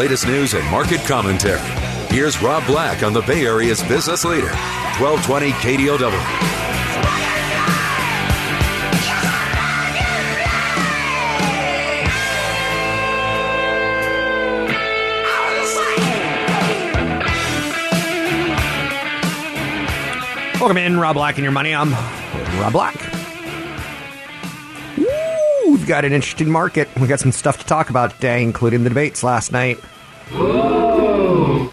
latest news and market commentary. Here's Rob Black on the Bay Area's business leader, 1220 KDOW. Welcome in, Rob Black and your money. I'm Rob Black. We've got an interesting market. We got some stuff to talk about today, including the debates last night. You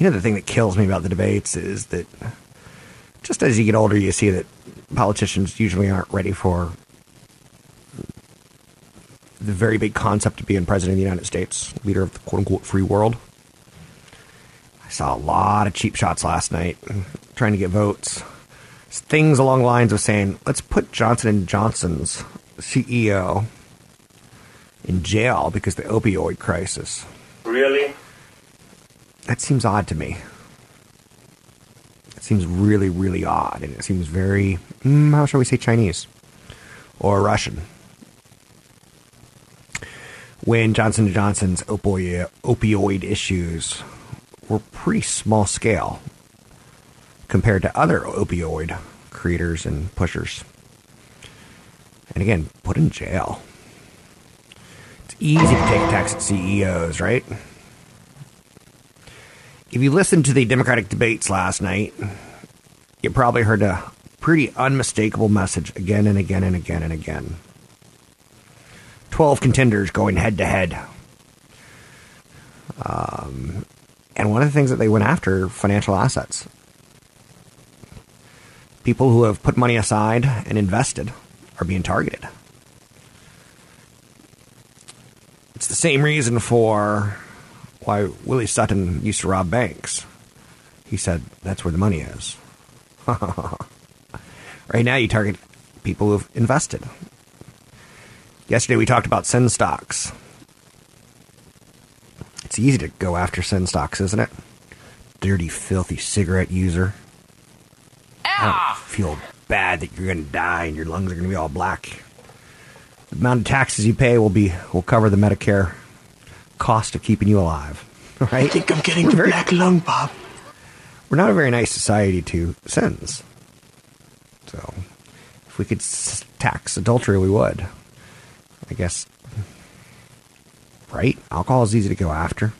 know, the thing that kills me about the debates is that just as you get older, you see that politicians usually aren't ready for the very big concept of being president of the United States, leader of the quote unquote free world. I saw a lot of cheap shots last night trying to get votes. Things along the lines of saying, let's put Johnson and Johnson's CEO in jail because of the opioid crisis. Really? That seems odd to me. It seems really, really odd, and it seems very, mm, how shall we say, Chinese or Russian. When Johnson & Johnson's opioid, opioid issues were pretty small scale compared to other opioid creators and pushers. And again, put in jail. It's easy to take attacks at CEOs, right? If you listened to the Democratic debates last night, you probably heard a pretty unmistakable message again and again and again and again. 12 contenders going head to head. Um, and one of the things that they went after financial assets. People who have put money aside and invested are being targeted. It's the same reason for why Willie Sutton used to rob banks. He said that's where the money is. right now, you target people who have invested. Yesterday, we talked about sin stocks. It's easy to go after sin stocks, isn't it? Dirty, filthy cigarette user. I ah! feel bad that you're going to die and your lungs are going to be all black. The amount of taxes you pay will be will cover the Medicare cost of keeping you alive. Right? I think I'm getting the black lung, Bob. We're not a very nice society to sins. So, if we could s- tax adultery, we would. I guess. Right? Alcohol is easy to go after.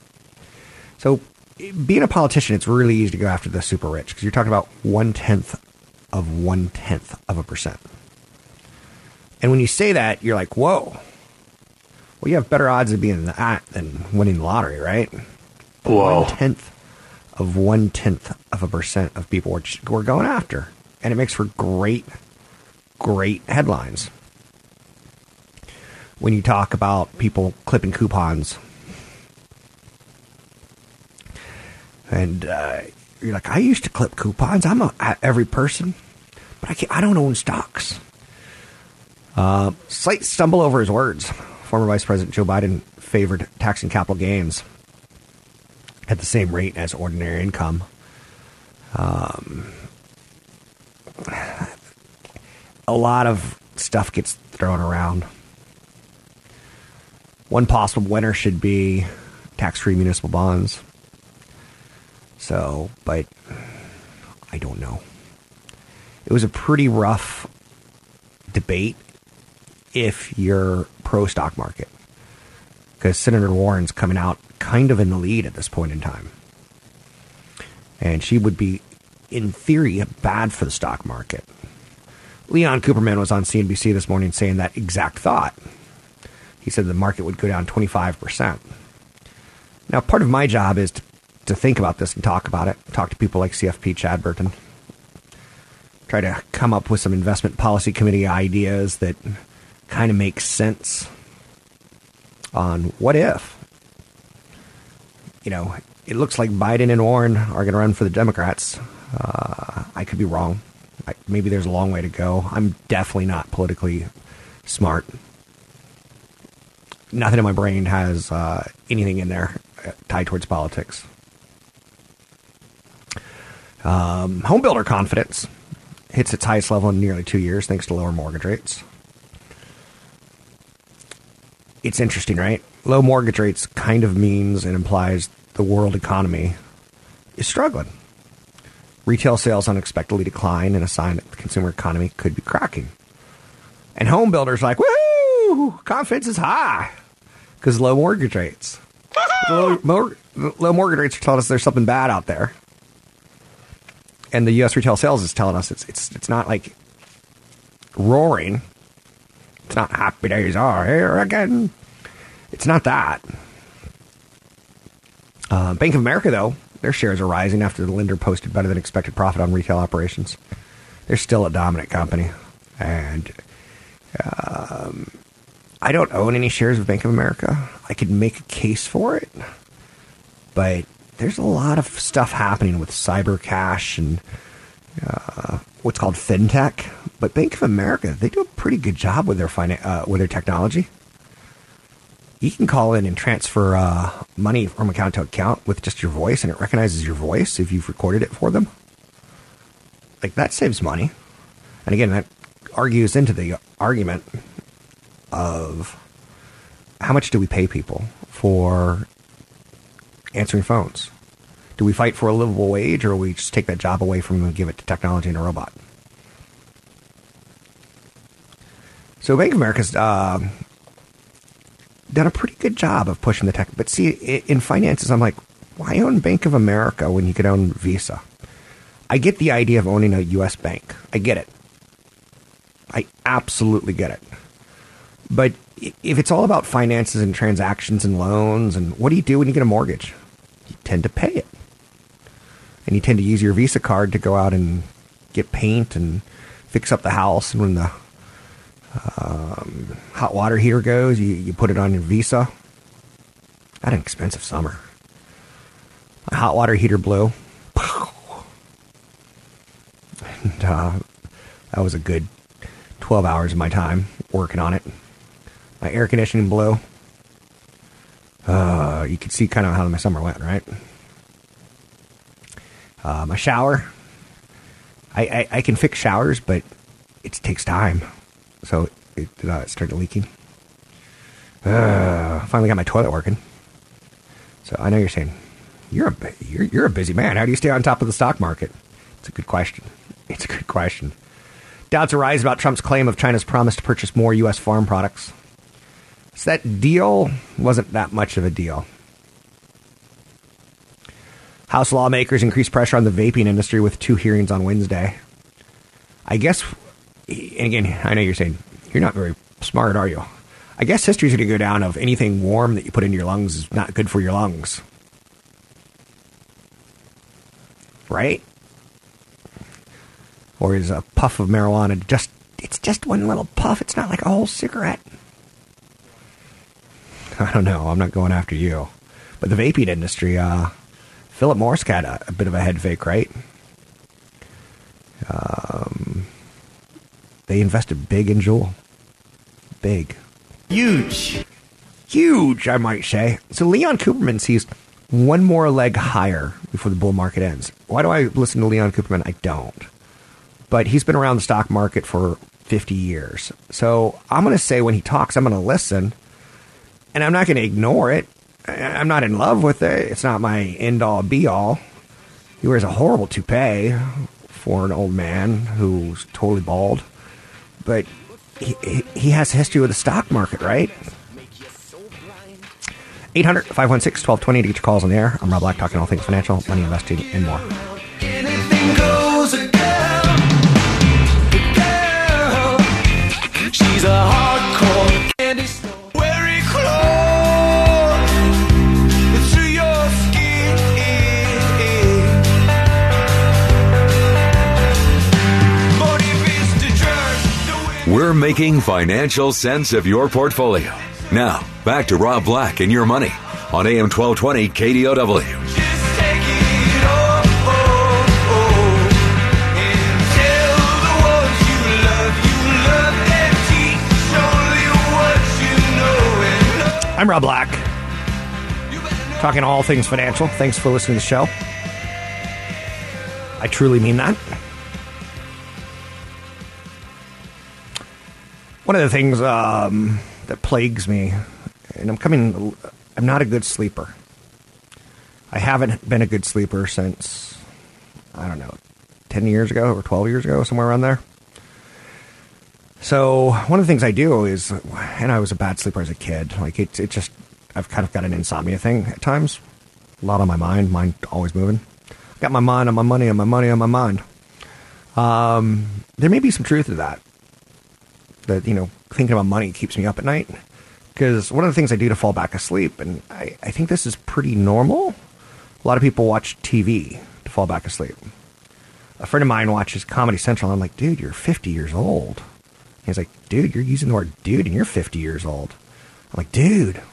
So, being a politician, it's really easy to go after the super rich because you're talking about one tenth of one tenth of a percent. And when you say that, you're like, whoa. Well, you have better odds of being that than winning the lottery, right? Whoa. One tenth of one tenth of a percent of people we're, we're going after. And it makes for great, great headlines. When you talk about people clipping coupons and uh, you're like, I used to clip coupons. I'm a, every person, but I can't, I don't own stocks. Uh, slight stumble over his words. Former Vice President Joe Biden favored taxing capital gains at the same rate as ordinary income. Um, a lot of stuff gets thrown around. One possible winner should be tax free municipal bonds. So, but I don't know. It was a pretty rough debate if you're pro stock market because Senator Warren's coming out kind of in the lead at this point in time. And she would be, in theory, bad for the stock market. Leon Cooperman was on CNBC this morning saying that exact thought. He said the market would go down 25%. Now, part of my job is to, to think about this and talk about it, talk to people like CFP Chad Burton, try to come up with some investment policy committee ideas that kind of make sense on what if. You know, it looks like Biden and Warren are going to run for the Democrats. Uh, I could be wrong. I, maybe there's a long way to go. I'm definitely not politically smart. Nothing in my brain has uh, anything in there uh, tied towards politics. Um, home builder confidence hits its highest level in nearly two years thanks to lower mortgage rates. It's interesting, right? Low mortgage rates kind of means and implies the world economy is struggling. Retail sales unexpectedly decline and a sign that the consumer economy could be cracking. And home builders like, woohoo! Confidence is high because low mortgage rates. low, low mortgage rates are telling us there's something bad out there. And the U.S. retail sales is telling us it's it's it's not like roaring. It's not happy days are here again. It's not that. Uh, Bank of America, though, their shares are rising after the lender posted better than expected profit on retail operations. They're still a dominant company, and um, I don't own any shares of Bank of America. I could make a case for it, but there's a lot of stuff happening with cyber cash and uh, what's called fintech. But Bank of America, they do a pretty good job with their finan- uh, with their technology. You can call in and transfer uh, money from account to account with just your voice, and it recognizes your voice if you've recorded it for them. Like that saves money. And again, that argues into the argument of how much do we pay people for answering phones? Do we fight for a livable wage, or we just take that job away from them and give it to technology and a robot? So Bank of America's uh, done a pretty good job of pushing the tech. But see, in finances, I'm like, why own Bank of America when you could own Visa? I get the idea of owning a U.S. bank. I get it. I absolutely get it. But if it's all about finances and transactions and loans, and what do you do when you get a mortgage? Tend to pay it. And you tend to use your Visa card to go out and get paint and fix up the house. And when the um, hot water heater goes, you, you put it on your Visa. I had an expensive summer. My hot water heater blew. And uh, that was a good 12 hours of my time working on it. My air conditioning blew. Uh, you can see kind of how my summer went, right? Uh, my shower. I, I, I can fix showers, but it takes time. So it uh, started leaking. Uh, finally got my toilet working. So I know you're saying you're a you're, you're a busy man. How do you stay on top of the stock market? It's a good question. It's a good question. Doubts arise about Trump's claim of China's promise to purchase more U.S. farm products. So that deal wasn't that much of a deal. House lawmakers increased pressure on the vaping industry with two hearings on Wednesday. I guess, and again, I know you're saying you're not very smart, are you? I guess history's going to go down of anything warm that you put into your lungs is not good for your lungs. Right? Or is a puff of marijuana just, it's just one little puff. It's not like a whole cigarette. I don't know. I'm not going after you. But the vaping industry, uh, Philip Morris got a, a bit of a head fake, right? Um, they invested big in Juul. Big. Huge. Huge, I might say. So Leon Cooperman sees one more leg higher before the bull market ends. Why do I listen to Leon Cooperman? I don't. But he's been around the stock market for 50 years. So I'm going to say when he talks, I'm going to listen and I'm not going to ignore it. I'm not in love with it. It's not my end all be all. He wears a horrible toupee for an old man who's totally bald, but he, he, has history with the stock market, right? 800 516 1220 to get your calls on the air. I'm Rob Black, talking all things financial, money investing, and more. Anything goes, a girl. A girl. She's a hardcore We're making financial sense of your portfolio. Now, back to Rob Black and your money on AM 1220 KDOW. just take it all. Oh, oh. And tell the ones you love, you love, and teach only what you know and know. I'm Rob Black, talking all things financial. Thanks for listening to the show. I truly mean that. One of the things um, that plagues me, and I'm coming, I'm not a good sleeper. I haven't been a good sleeper since, I don't know, 10 years ago or 12 years ago, somewhere around there. So one of the things I do is, and I was a bad sleeper as a kid. Like it, it just, I've kind of got an insomnia thing at times. A lot on my mind, mind always moving. Got my mind on my money, on my money on my mind. Um, there may be some truth to that. That you know, thinking about money keeps me up at night. Because one of the things I do to fall back asleep, and I, I think this is pretty normal. A lot of people watch TV to fall back asleep. A friend of mine watches Comedy Central. And I'm like, dude, you're 50 years old. He's like, dude, you're using the word dude and you're 50 years old. I'm like, dude.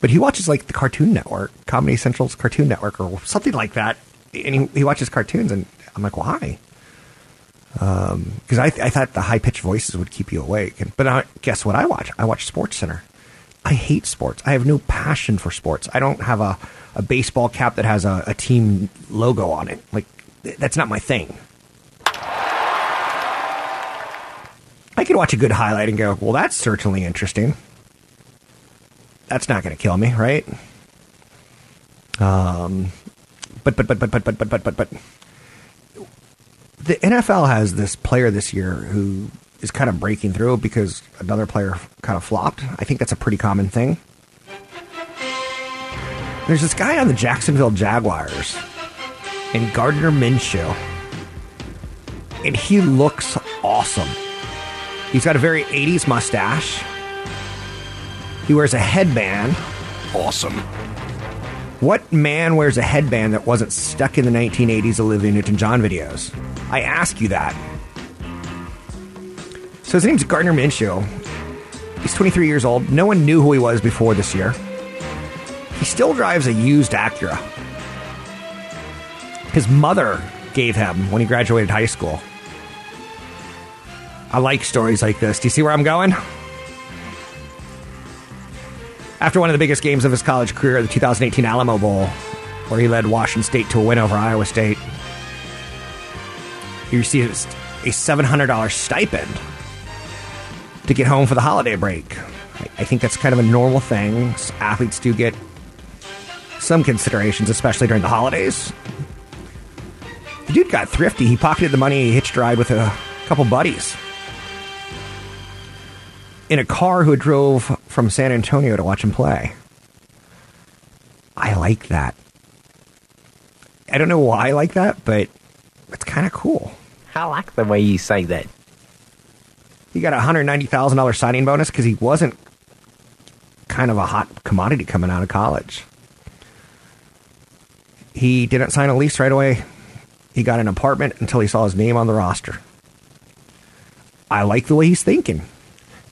But he watches like the Cartoon Network, Comedy Central's Cartoon Network or something like that. And he, he watches cartoons and I'm like, why? Because I, I thought the high pitched voices would keep you awake. And, but I, guess what I watch? I watch Sports Center. I hate sports. I have no passion for sports. I don't have a, a baseball cap that has a, a team logo on it. Like, th- that's not my thing. I could watch a good highlight and go, well, that's certainly interesting. That's not going to kill me, right? Um, but but but but but but but but but but the NFL has this player this year who is kind of breaking through because another player kind of flopped. I think that's a pretty common thing. There's this guy on the Jacksonville Jaguars, and Gardner Minshew, and he looks awesome. He's got a very 80s mustache. He wears a headband. Awesome. What man wears a headband that wasn't stuck in the 1980s Olivia Newton John videos? I ask you that. So his name's Gardner Minshew. He's 23 years old. No one knew who he was before this year. He still drives a used Acura. His mother gave him when he graduated high school. I like stories like this. Do you see where I'm going? After one of the biggest games of his college career, the 2018 Alamo Bowl, where he led Washington State to a win over Iowa State, he received a $700 stipend to get home for the holiday break. I, think that's kind of a normal thing. Athletes do get some considerations, especially during the holidays. The dude got thrifty. He pocketed the money, he hitched a ride with a couple buddies in a car who drove from San Antonio to watch him play. I like that. I don't know why I like that, but it's kind of cool. I like the way you say that. He got a hundred ninety thousand dollars signing bonus because he wasn't kind of a hot commodity coming out of college. He didn't sign a lease right away. He got an apartment until he saw his name on the roster. I like the way he's thinking.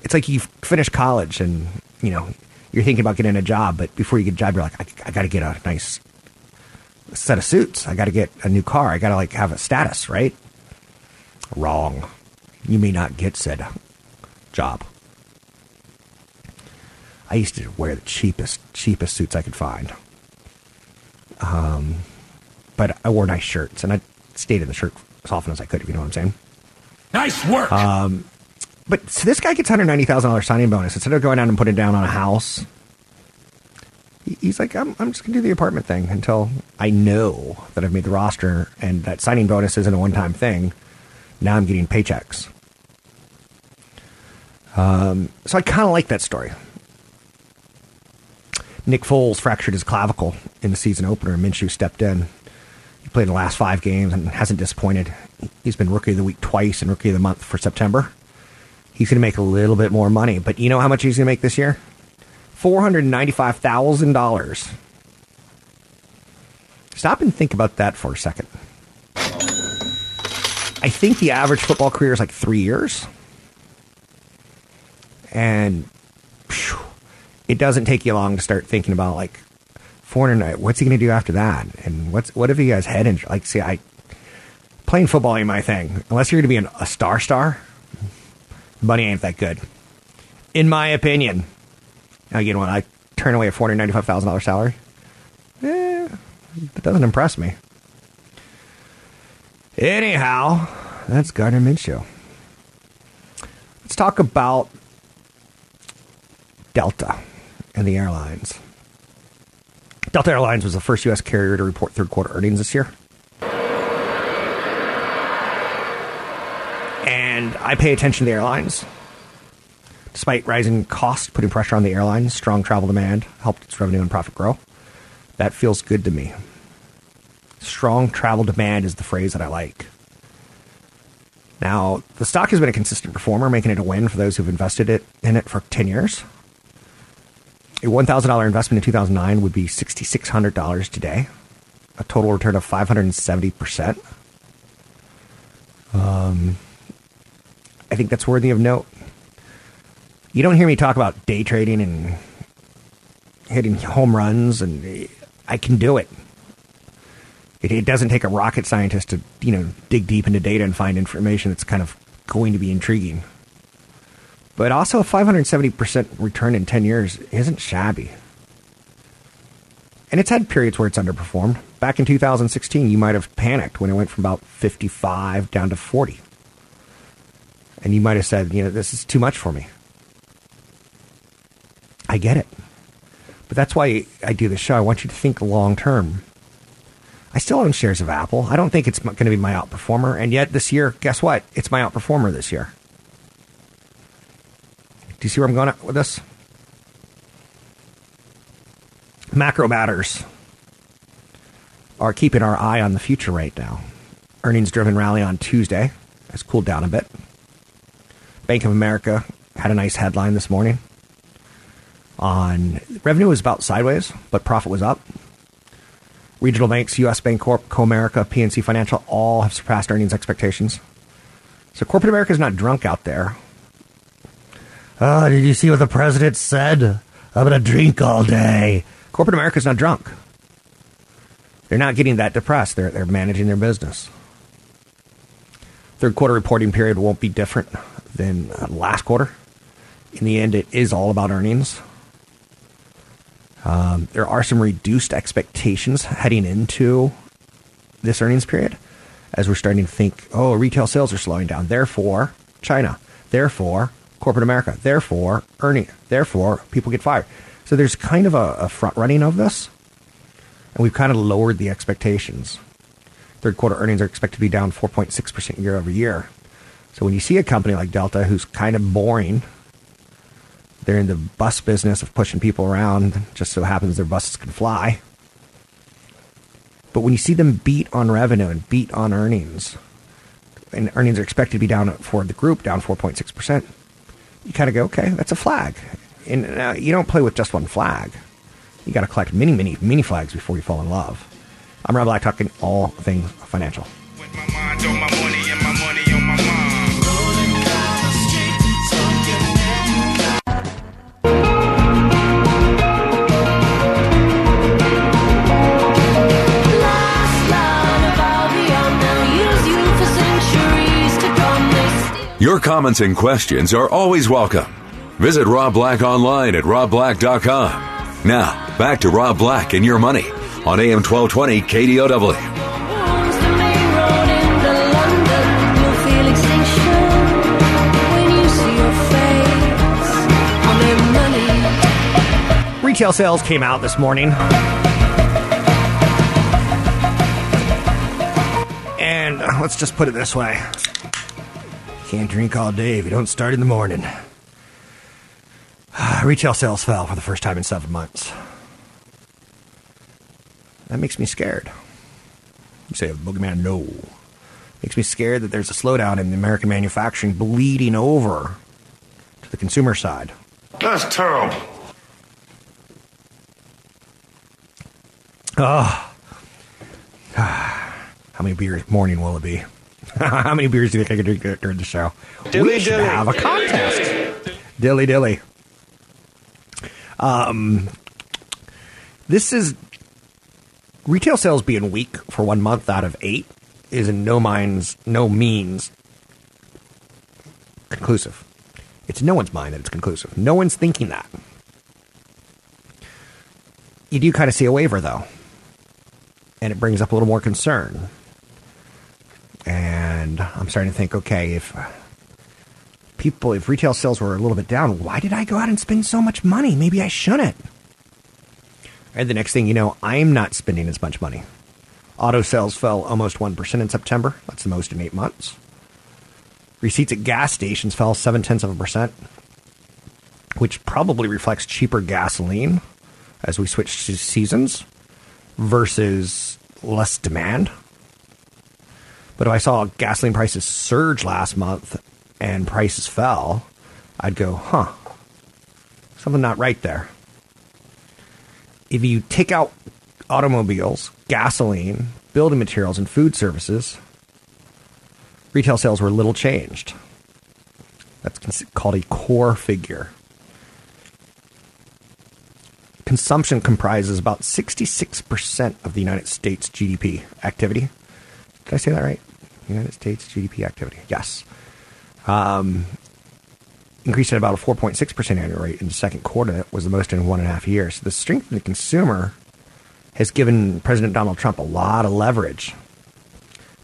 It's like you finish college and you know you're thinking about getting a job, but before you get a job, you're like, I, I got to get a nice set of suits. I got to get a new car. I got to like have a status, right? Wrong. You may not get said job. I used to wear the cheapest, cheapest suits I could find. Um, but I wore nice shirts, and I stayed in the shirt as often as I could, if you know what I'm saying. Nice work. But so this guy gets hundred ninety thousand dollars signing bonus instead of going down and putting down on a house. He's like, I'm, I'm just gonna do the apartment thing until I know that I've made the roster and that signing bonus isn't a one time thing. Now I'm getting paychecks. Um, so I kind of like that story. Nick Foles fractured his clavicle in the season opener. and Minshew stepped in. He played the last five games and hasn't disappointed. He's been rookie of the week twice and rookie of the month for September. He's going to make a little bit more money, but you know how much he's going to make this year? Four hundred ninety-five thousand dollars. Stop and think about that for a second. I think the average football career is like three years, and phew, it doesn't take you long to start thinking about like four hundred. What's he going to do after that? And what's what if he has head injury? Like, see, I playing football ain't my thing. Unless you're going to be an, a star star, money ain't that good, in my opinion. Know what? I turn away a four hundred ninety-five thousand dollars salary. Eh, that doesn't impress me. Anyhow, that's Gardner Minshew. Let's talk about Delta and the airlines. Delta Airlines was the first U.S. carrier to report third quarter earnings this year. And I pay attention to the airlines. Despite rising costs putting pressure on the airlines, strong travel demand helped its revenue and profit grow. That feels good to me. Strong travel demand is the phrase that I like. Now, the stock has been a consistent performer, making it a win for those who've invested it in it for 10 years. A $1,000 investment in 2009 would be $6,600 today, a total return of 570%. Um, I think that's worthy of note. You don't hear me talk about day trading and hitting home runs, and I can do it. It, it doesn't take a rocket scientist to, you know, dig deep into data and find information that's kind of going to be intriguing. But also, a 570% return in 10 years isn't shabby. And it's had periods where it's underperformed. Back in 2016, you might have panicked when it went from about 55 down to 40. And you might have said, you know, this is too much for me. I get it. But that's why I do this show. I want you to think long term. I still own shares of Apple. I don't think it's going to be my outperformer. And yet, this year, guess what? It's my outperformer this year. Do you see where I'm going with this? Macro matters are keeping our eye on the future right now. Earnings driven rally on Tuesday has cooled down a bit. Bank of America had a nice headline this morning on revenue was about sideways, but profit was up. Regional banks, U.S. Bancorp, Comerica, PNC Financial, all have surpassed earnings expectations. So corporate America is not drunk out there. Oh, did you see what the president said? I'm going to drink all day. Corporate America is not drunk. They're not getting that depressed. They're, they're managing their business. Third quarter reporting period won't be different than uh, last quarter. In the end, it is all about earnings. Um, there are some reduced expectations heading into this earnings period as we're starting to think, oh, retail sales are slowing down. Therefore, China. Therefore, corporate America. Therefore, earning. Therefore, people get fired. So there's kind of a, a front running of this, and we've kind of lowered the expectations. Third quarter earnings are expected to be down 4.6% year over year. So when you see a company like Delta who's kind of boring, they're in the bus business of pushing people around. Just so happens their buses can fly. But when you see them beat on revenue and beat on earnings, and earnings are expected to be down for the group, down 4.6%, you kind of go, okay, that's a flag. And uh, you don't play with just one flag. You got to collect many, many, many flags before you fall in love. I'm Rob Black, talking all things financial. Your comments and questions are always welcome. Visit Rob Black online at robblack.com. Now, back to Rob Black and your money on AM 1220 KDOW. Retail sales came out this morning. And uh, let's just put it this way can't drink all day if you don't start in the morning. Retail sales fell for the first time in seven months. That makes me scared. You say, a Boogeyman, no. Makes me scared that there's a slowdown in the American manufacturing bleeding over to the consumer side. That's terrible. Ah. Oh. How many beers morning will it be? How many beers do you think I could drink during the show? Dilly we should dilly. have a contest. Dilly dilly. Um, this is retail sales being weak for one month out of eight is in no minds, no means conclusive. It's no one's mind that it's conclusive. No one's thinking that. You do kind of see a waiver though, and it brings up a little more concern. And I'm starting to think, okay, if uh, people, if retail sales were a little bit down, why did I go out and spend so much money? Maybe I shouldn't. And the next thing you know, I'm not spending as much money. Auto sales fell almost 1% in September. That's the most in eight months. Receipts at gas stations fell seven tenths of a percent, which probably reflects cheaper gasoline as we switch to seasons versus less demand. But if I saw gasoline prices surge last month and prices fell, I'd go, huh, something not right there. If you take out automobiles, gasoline, building materials, and food services, retail sales were little changed. That's called a core figure. Consumption comprises about 66% of the United States GDP activity. Did I say that right? United States GDP activity. Yes. Um, increased at about a 4.6% annual rate in the second quarter. That was the most in one and a half years. The strength of the consumer has given President Donald Trump a lot of leverage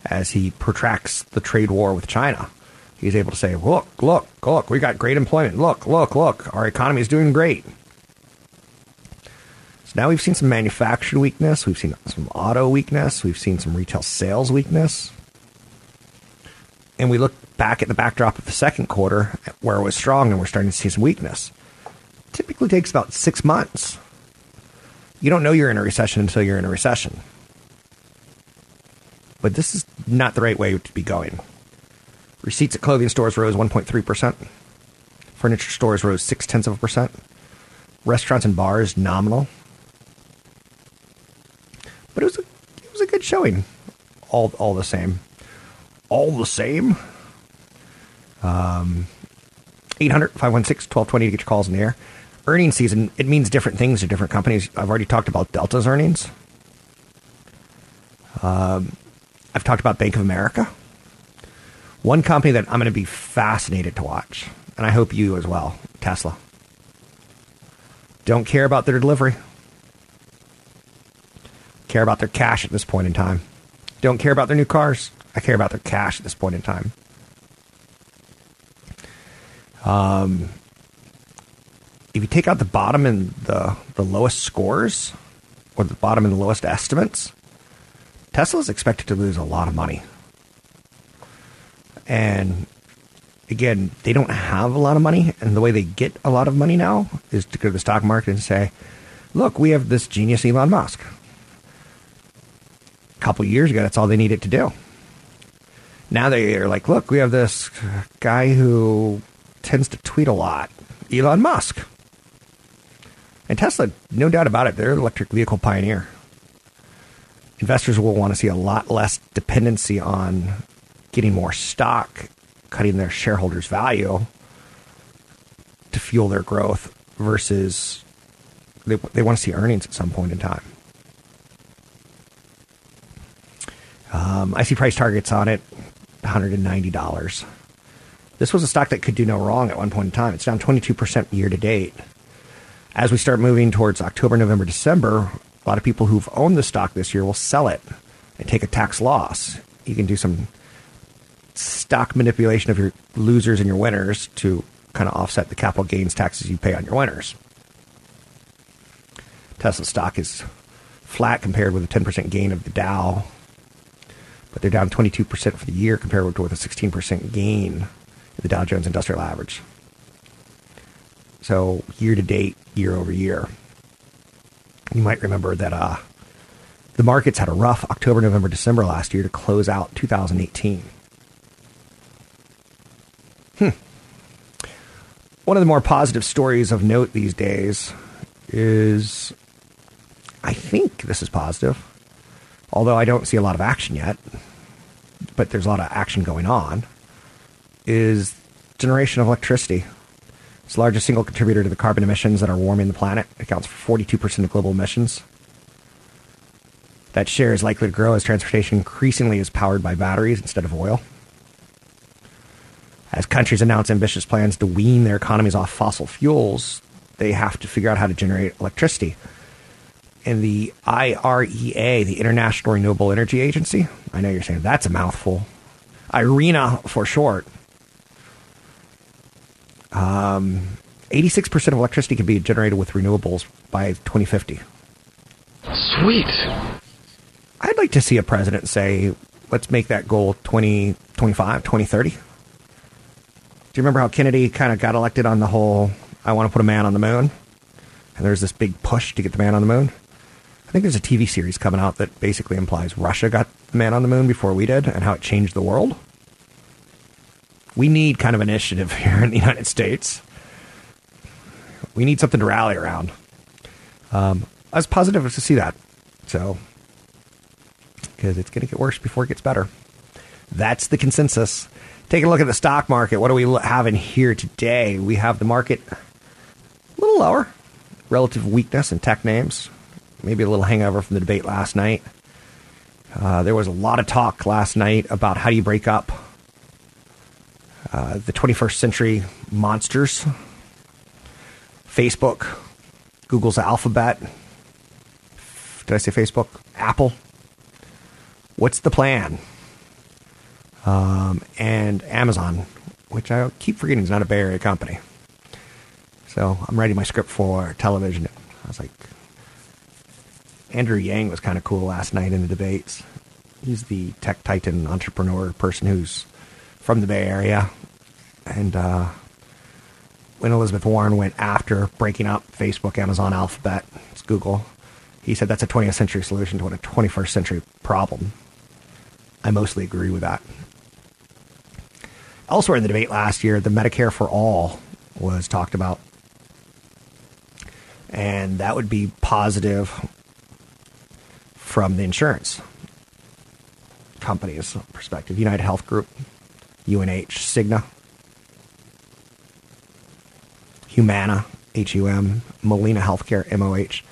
as he protracts the trade war with China. He's able to say, look, look, look, we got great employment. Look, look, look, our economy is doing great. So now we've seen some manufacturing weakness. We've seen some auto weakness. We've seen some retail sales weakness. And we look back at the backdrop of the second quarter where it was strong and we're starting to see some weakness. typically takes about six months. You don't know you're in a recession until you're in a recession. But this is not the right way to be going. Receipts at clothing stores rose 1.3%. Furniture stores rose six tenths of a percent. Restaurants and bars nominal. But it was a, it was a good showing. All all the same. All the same. Um, 800 516 1220 to get your calls in the air. Earnings season, it means different things to different companies. I've already talked about Delta's earnings. Um, I've talked about Bank of America. One company that I'm going to be fascinated to watch, and I hope you as well, Tesla. Don't care about their delivery. Care about their cash at this point in time. Don't care about their new cars. I care about their cash at this point in time. Um, if you take out the bottom and the, the lowest scores, or the bottom and the lowest estimates, Tesla is expected to lose a lot of money. And again, they don't have a lot of money, and the way they get a lot of money now is to go to the stock market and say, "Look, we have this genius Elon Musk." A couple years ago, that's all they needed to do. Now they are like, "Look, we have this guy who tends to tweet a lot, Elon Musk." And Tesla, no doubt about it, they're an electric vehicle pioneer. Investors will want to see a lot less dependency on getting more stock, cutting their shareholders' value to fuel their growth versus they, they want to see earnings at some point in time. Um, I see price targets on it $190. This was a stock that could do no wrong at one point in time. It's down 22% year to date. As we start moving towards October, November, December, a lot of people who've owned the stock this year will sell it and take a tax loss. You can do some stock manipulation of your losers and your winners to kind of offset the capital gains taxes you pay on your winners. Tesla stock is flat compared with a 10% gain of the Dow, but they're down 22% for the year compared with a 16% gain in the Dow Jones Industrial Average. So year to date, year over year, you might remember that uh, the markets had a rough October, November, December last year to close out 2018. Hmm. One of the more positive stories of note these days is I think this is positive, although I don't see a lot of action yet, but there's a lot of action going on, is generation of electricity. It's the largest single contributor to the carbon emissions that are warming the planet. It accounts for 42% of global emissions. That share is likely to grow as transportation increasingly is powered by batteries instead of oil. As countries announce ambitious plans to wean their economies off fossil fuels, they have to figure out how to generate electricity. And the IREA, the International Renewable Energy Agency, I know you're saying that's a mouthful. IRENA for short. Um, 86% of electricity can be generated with renewables by 2050. Sweet. I'd like to see a president say, let's make that goal 2025, 2030. Do you remember how Kennedy kind of got elected on the whole, I want to put a man on the moon? And there's this big push to get the man on the moon. I think there's a TV series coming out that basically implies Russia got the man on the moon before we did and how it changed the world. We need kind of initiative here in the United States. We need something to rally around. Um, I was positive to see that. So, because it's going to get worse before it gets better. That's the consensus. Taking a look at the stock market, what do we have in here today? We have the market a little lower, relative weakness in tech names, maybe a little hangover from the debate last night. Uh, there was a lot of talk last night about how do you break up uh, the 21st century monsters. Facebook, Google's Alphabet. Did I say Facebook? Apple. What's the plan? Um, and Amazon, which I keep forgetting is not a Bay Area company. So I'm writing my script for television. I was like, Andrew Yang was kind of cool last night in the debates. He's the tech titan entrepreneur person who's from the Bay Area. And uh, when Elizabeth Warren went after breaking up Facebook, Amazon, Alphabet, it's Google, he said that's a 20th century solution to a 21st century problem. I mostly agree with that. Elsewhere in the debate last year, the Medicare for All was talked about. And that would be positive from the insurance companies' perspective. United Health Group, UNH, Cigna, Humana, HUM, Molina Healthcare, MOH.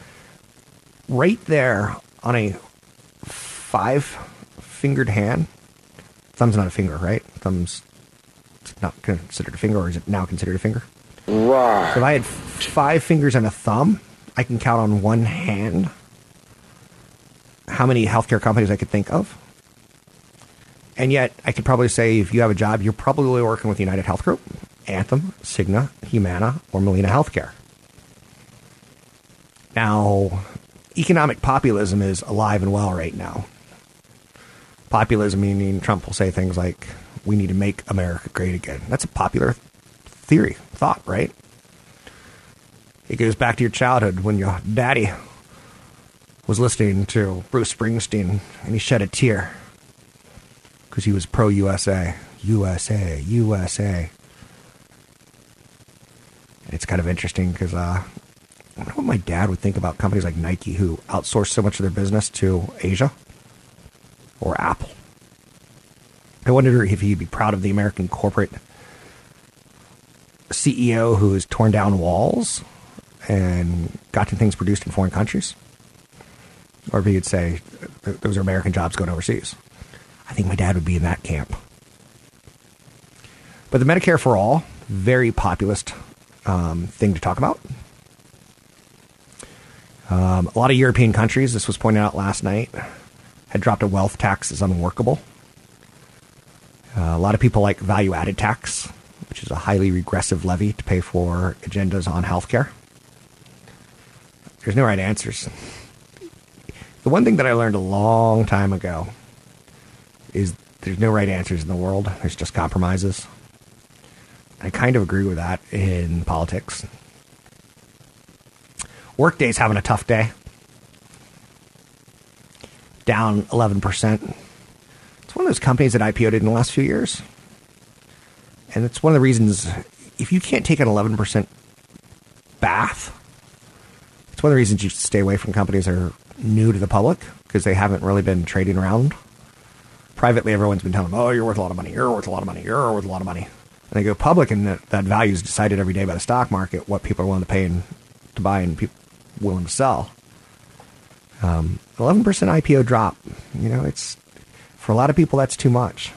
Right there on a five fingered hand. Thumb's not a finger, right? Thumb's not considered a finger, or is it now considered a finger? Right. So if I had five fingers and a thumb, I can count on one hand how many healthcare companies I could think of. And yet, I could probably say if you have a job, you're probably working with United Health Group, Anthem, Cigna, Humana, or Molina Healthcare. Now, economic populism is alive and well right now. Populism meaning Trump will say things like, we need to make America great again. That's a popular theory, thought, right? It goes back to your childhood when your daddy was listening to Bruce Springsteen and he shed a tear because he was pro USA. USA, USA. It's kind of interesting because uh, I wonder what my dad would think about companies like Nike who outsource so much of their business to Asia or Apple. I wonder if he'd be proud of the American corporate CEO who has torn down walls and gotten things produced in foreign countries. Or if he'd say, those are American jobs going overseas. I think my dad would be in that camp. But the Medicare for All, very populist um, thing to talk about. Um, a lot of European countries, this was pointed out last night, had dropped a wealth tax as unworkable. Uh, a lot of people like value added tax, which is a highly regressive levy to pay for agendas on healthcare. There's no right answers. The one thing that I learned a long time ago is there's no right answers in the world. There's just compromises. I kind of agree with that in politics. Workday's having a tough day. Down 11%. It's one of those companies that IPO'd in the last few years. And it's one of the reasons if you can't take an 11% bath, it's one of the reasons you should stay away from companies that are new to the public because they haven't really been trading around. Privately, everyone's been telling them, oh, you're worth a lot of money, you're worth a lot of money, you're worth a lot of money. And they go public, and that, that value is decided every day by the stock market, what people are willing to pay and to buy and people willing to sell. Um, 11% IPO drop, you know, it's for a lot of people, that's too much.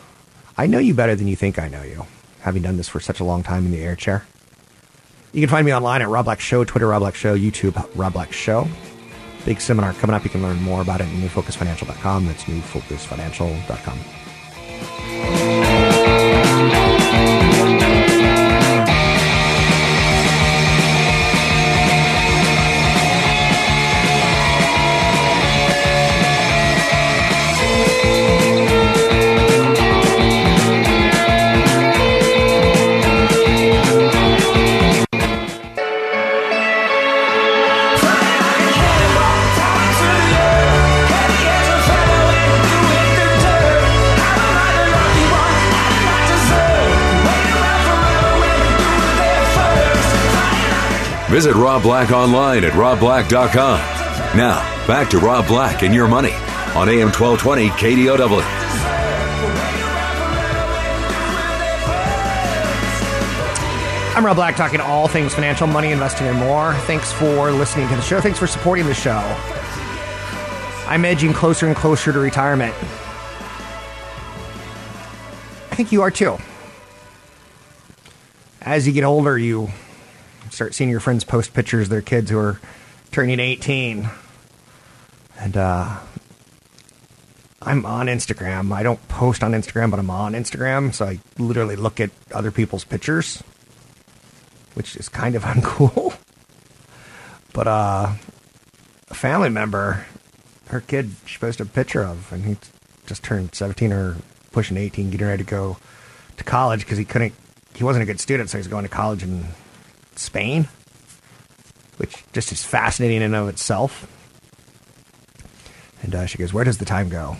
I know you better than you think I know you, having done this for such a long time in the air chair. You can find me online at Rob Black Show, Twitter Rob Black Show, YouTube Rob Black Show. Big seminar coming up. You can learn more about it at newfocusfinancial.com. That's newfocusfinancial.com. Visit Rob Black online at robblack.com. Now, back to Rob Black and your money on AM 1220 KDOW. I'm Rob Black, talking all things financial, money, investing, and more. Thanks for listening to the show. Thanks for supporting the show. I'm edging closer and closer to retirement. I think you are too. As you get older, you start seeing your friends post pictures of their kids who are turning 18. And uh, I'm on Instagram. I don't post on Instagram, but I'm on Instagram. So I literally look at other people's pictures, which is kind of uncool. but uh, a family member, her kid, she posted a picture of, and he just turned 17 or pushing 18, getting ready to go to college because he couldn't, he wasn't a good student, so he's going to college in Spain, which just is fascinating in and of itself. And uh, she goes, Where does the time go?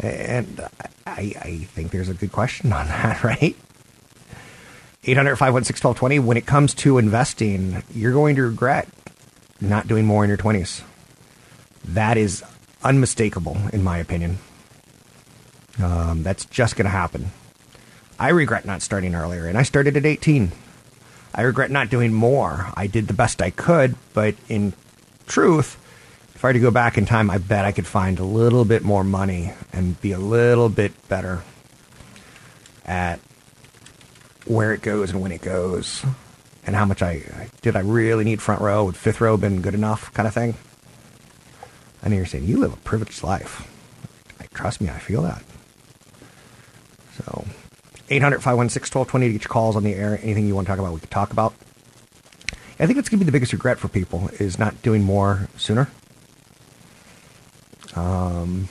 And I, I think there's a good question on that, right? 800 516 1220. When it comes to investing, you're going to regret not doing more in your 20s. That is unmistakable, in my opinion. Um, that's just going to happen. I regret not starting earlier, and I started at 18. I regret not doing more. I did the best I could, but in truth, if I were to go back in time, I bet I could find a little bit more money and be a little bit better at where it goes and when it goes and how much I did I really need front row? Would fifth row been good enough kind of thing? I know you're saying you live a privileged life. Trust me, I feel that. So 800 516 1220 to get your calls on the air. Anything you want to talk about, we can talk about. I think that's going to be the biggest regret for people is not doing more sooner. Um,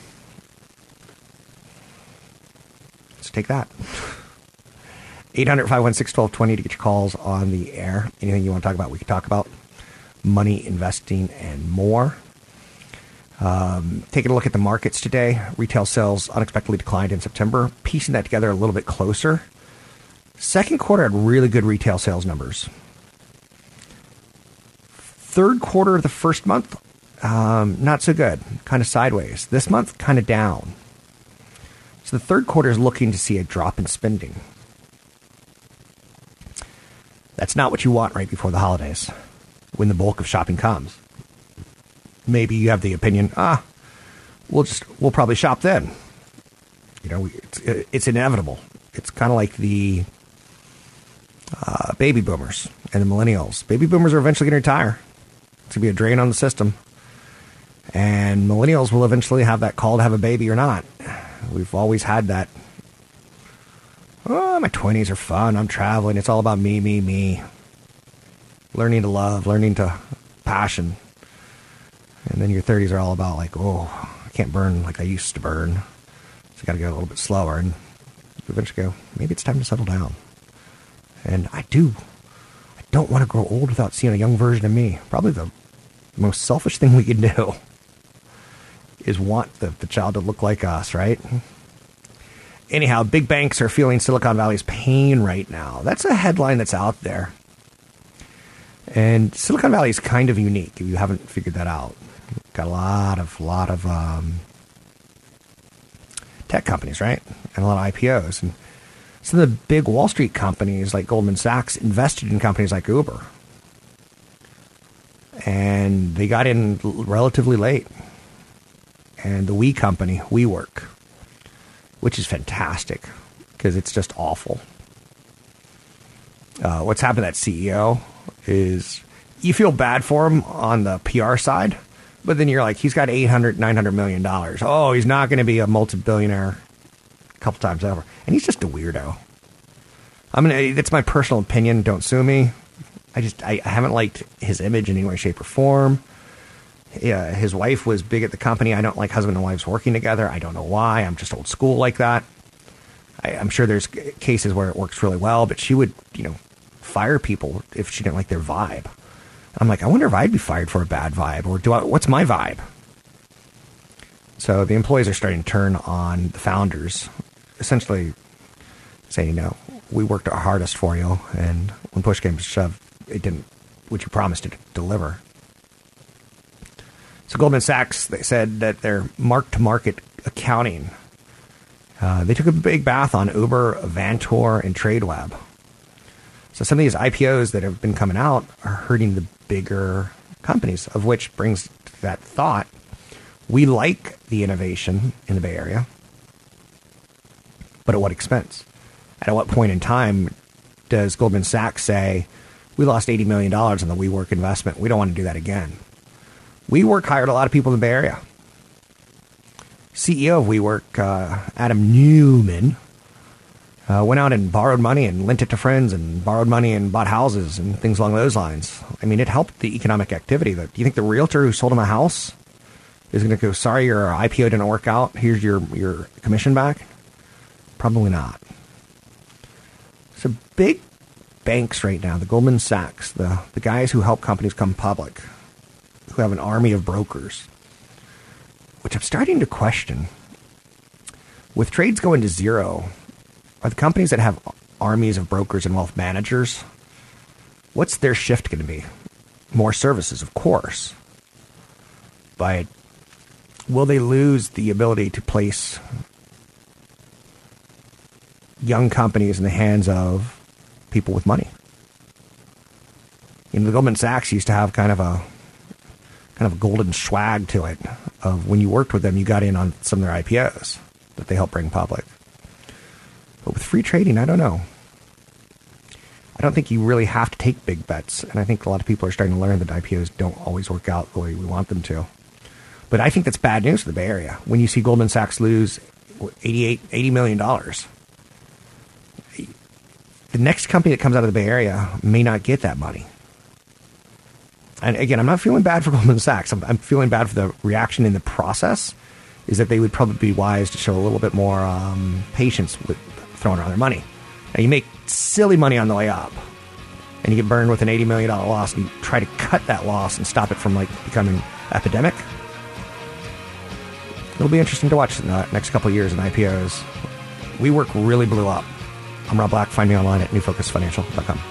let's take that. 800 516 1220 to get your calls on the air. Anything you want to talk about, we can talk about. Money, investing, and more. Um, taking a look at the markets today, retail sales unexpectedly declined in September. Piecing that together a little bit closer, second quarter had really good retail sales numbers. Third quarter of the first month, um, not so good, kind of sideways. This month, kind of down. So the third quarter is looking to see a drop in spending. That's not what you want right before the holidays, when the bulk of shopping comes maybe you have the opinion, ah, we'll just we'll probably shop then. You know, it's, it's inevitable. It's kind of like the uh, baby boomers and the millennials. Baby boomers are eventually going to retire. It's going to be a drain on the system. And millennials will eventually have that call to have a baby or not. We've always had that. Oh, my 20s are fun. I'm traveling. It's all about me, me, me. Learning to love, learning to passion. And then your 30s are all about like, oh, I can't burn like I used to burn. So I got to go a little bit slower. And you eventually go, maybe it's time to settle down. And I do. I don't want to grow old without seeing a young version of me. Probably the most selfish thing we can do is want the, the child to look like us, right? Anyhow, big banks are feeling Silicon Valley's pain right now. That's a headline that's out there. And Silicon Valley is kind of unique if you haven't figured that out. Got a lot of lot of um, tech companies, right? And a lot of IPOs. And some of the big Wall Street companies like Goldman Sachs invested in companies like Uber. And they got in relatively late. And the We company, WeWork, which is fantastic because it's just awful. Uh, what's happened to that CEO is you feel bad for him on the PR side, but then you're like, he's got 800, 900 million dollars. Oh, he's not going to be a multi-billionaire a couple times over. And he's just a weirdo. I mean, it's my personal opinion. Don't sue me. I just, I, I haven't liked his image in any way, shape, or form. Yeah, his wife was big at the company. I don't like husband and wives working together. I don't know why. I'm just old school like that. I, I'm sure there's cases where it works really well, but she would, you know, fire people if she didn't like their vibe. I'm like, I wonder if I'd be fired for a bad vibe, or do I? What's my vibe? So the employees are starting to turn on the founders, essentially saying, "No, we worked our hardest for you, and when push came to shove, it didn't. What you promised to deliver." So Goldman Sachs they said that their mark-to-market accounting, uh, they took a big bath on Uber, Avantor, and TradeWeb. So some of these IPOs that have been coming out are hurting the bigger companies, of which brings that thought. We like the innovation in the Bay Area, but at what expense? At what point in time does Goldman Sachs say, we lost $80 million on the WeWork investment. We don't want to do that again. WeWork hired a lot of people in the Bay Area. CEO of WeWork, uh, Adam Neumann, uh, went out and borrowed money and lent it to friends and borrowed money and bought houses and things along those lines. I mean, it helped the economic activity. But do you think the realtor who sold him a house is going to go, sorry, your IPO didn't work out. Here's your, your commission back? Probably not. So big banks right now, the Goldman Sachs, the, the guys who help companies come public, who have an army of brokers, which I'm starting to question. With trades going to zero, are the companies that have armies of brokers and wealth managers, what's their shift going to be? More services, of course. But will they lose the ability to place young companies in the hands of people with money? You know, the Goldman Sachs used to have kind of a kind of a golden swag to it of when you worked with them, you got in on some of their IPOs that they helped bring public. But with free trading, I don't know. I don't think you really have to take big bets, and I think a lot of people are starting to learn that IPOs don't always work out the way we want them to. But I think that's bad news for the Bay Area when you see Goldman Sachs lose 88, 80 million dollars. The next company that comes out of the Bay Area may not get that money. And again, I'm not feeling bad for Goldman Sachs. I'm, I'm feeling bad for the reaction in the process. Is that they would probably be wise to show a little bit more um, patience with throwing around their money. Now you make silly money on the way up, and you get burned with an eighty million dollar loss, and you try to cut that loss and stop it from like becoming epidemic. It'll be interesting to watch in the next couple years in IPOs. WeWork really blew up. I'm Rob Black. Find me online at newfocusfinancial.com.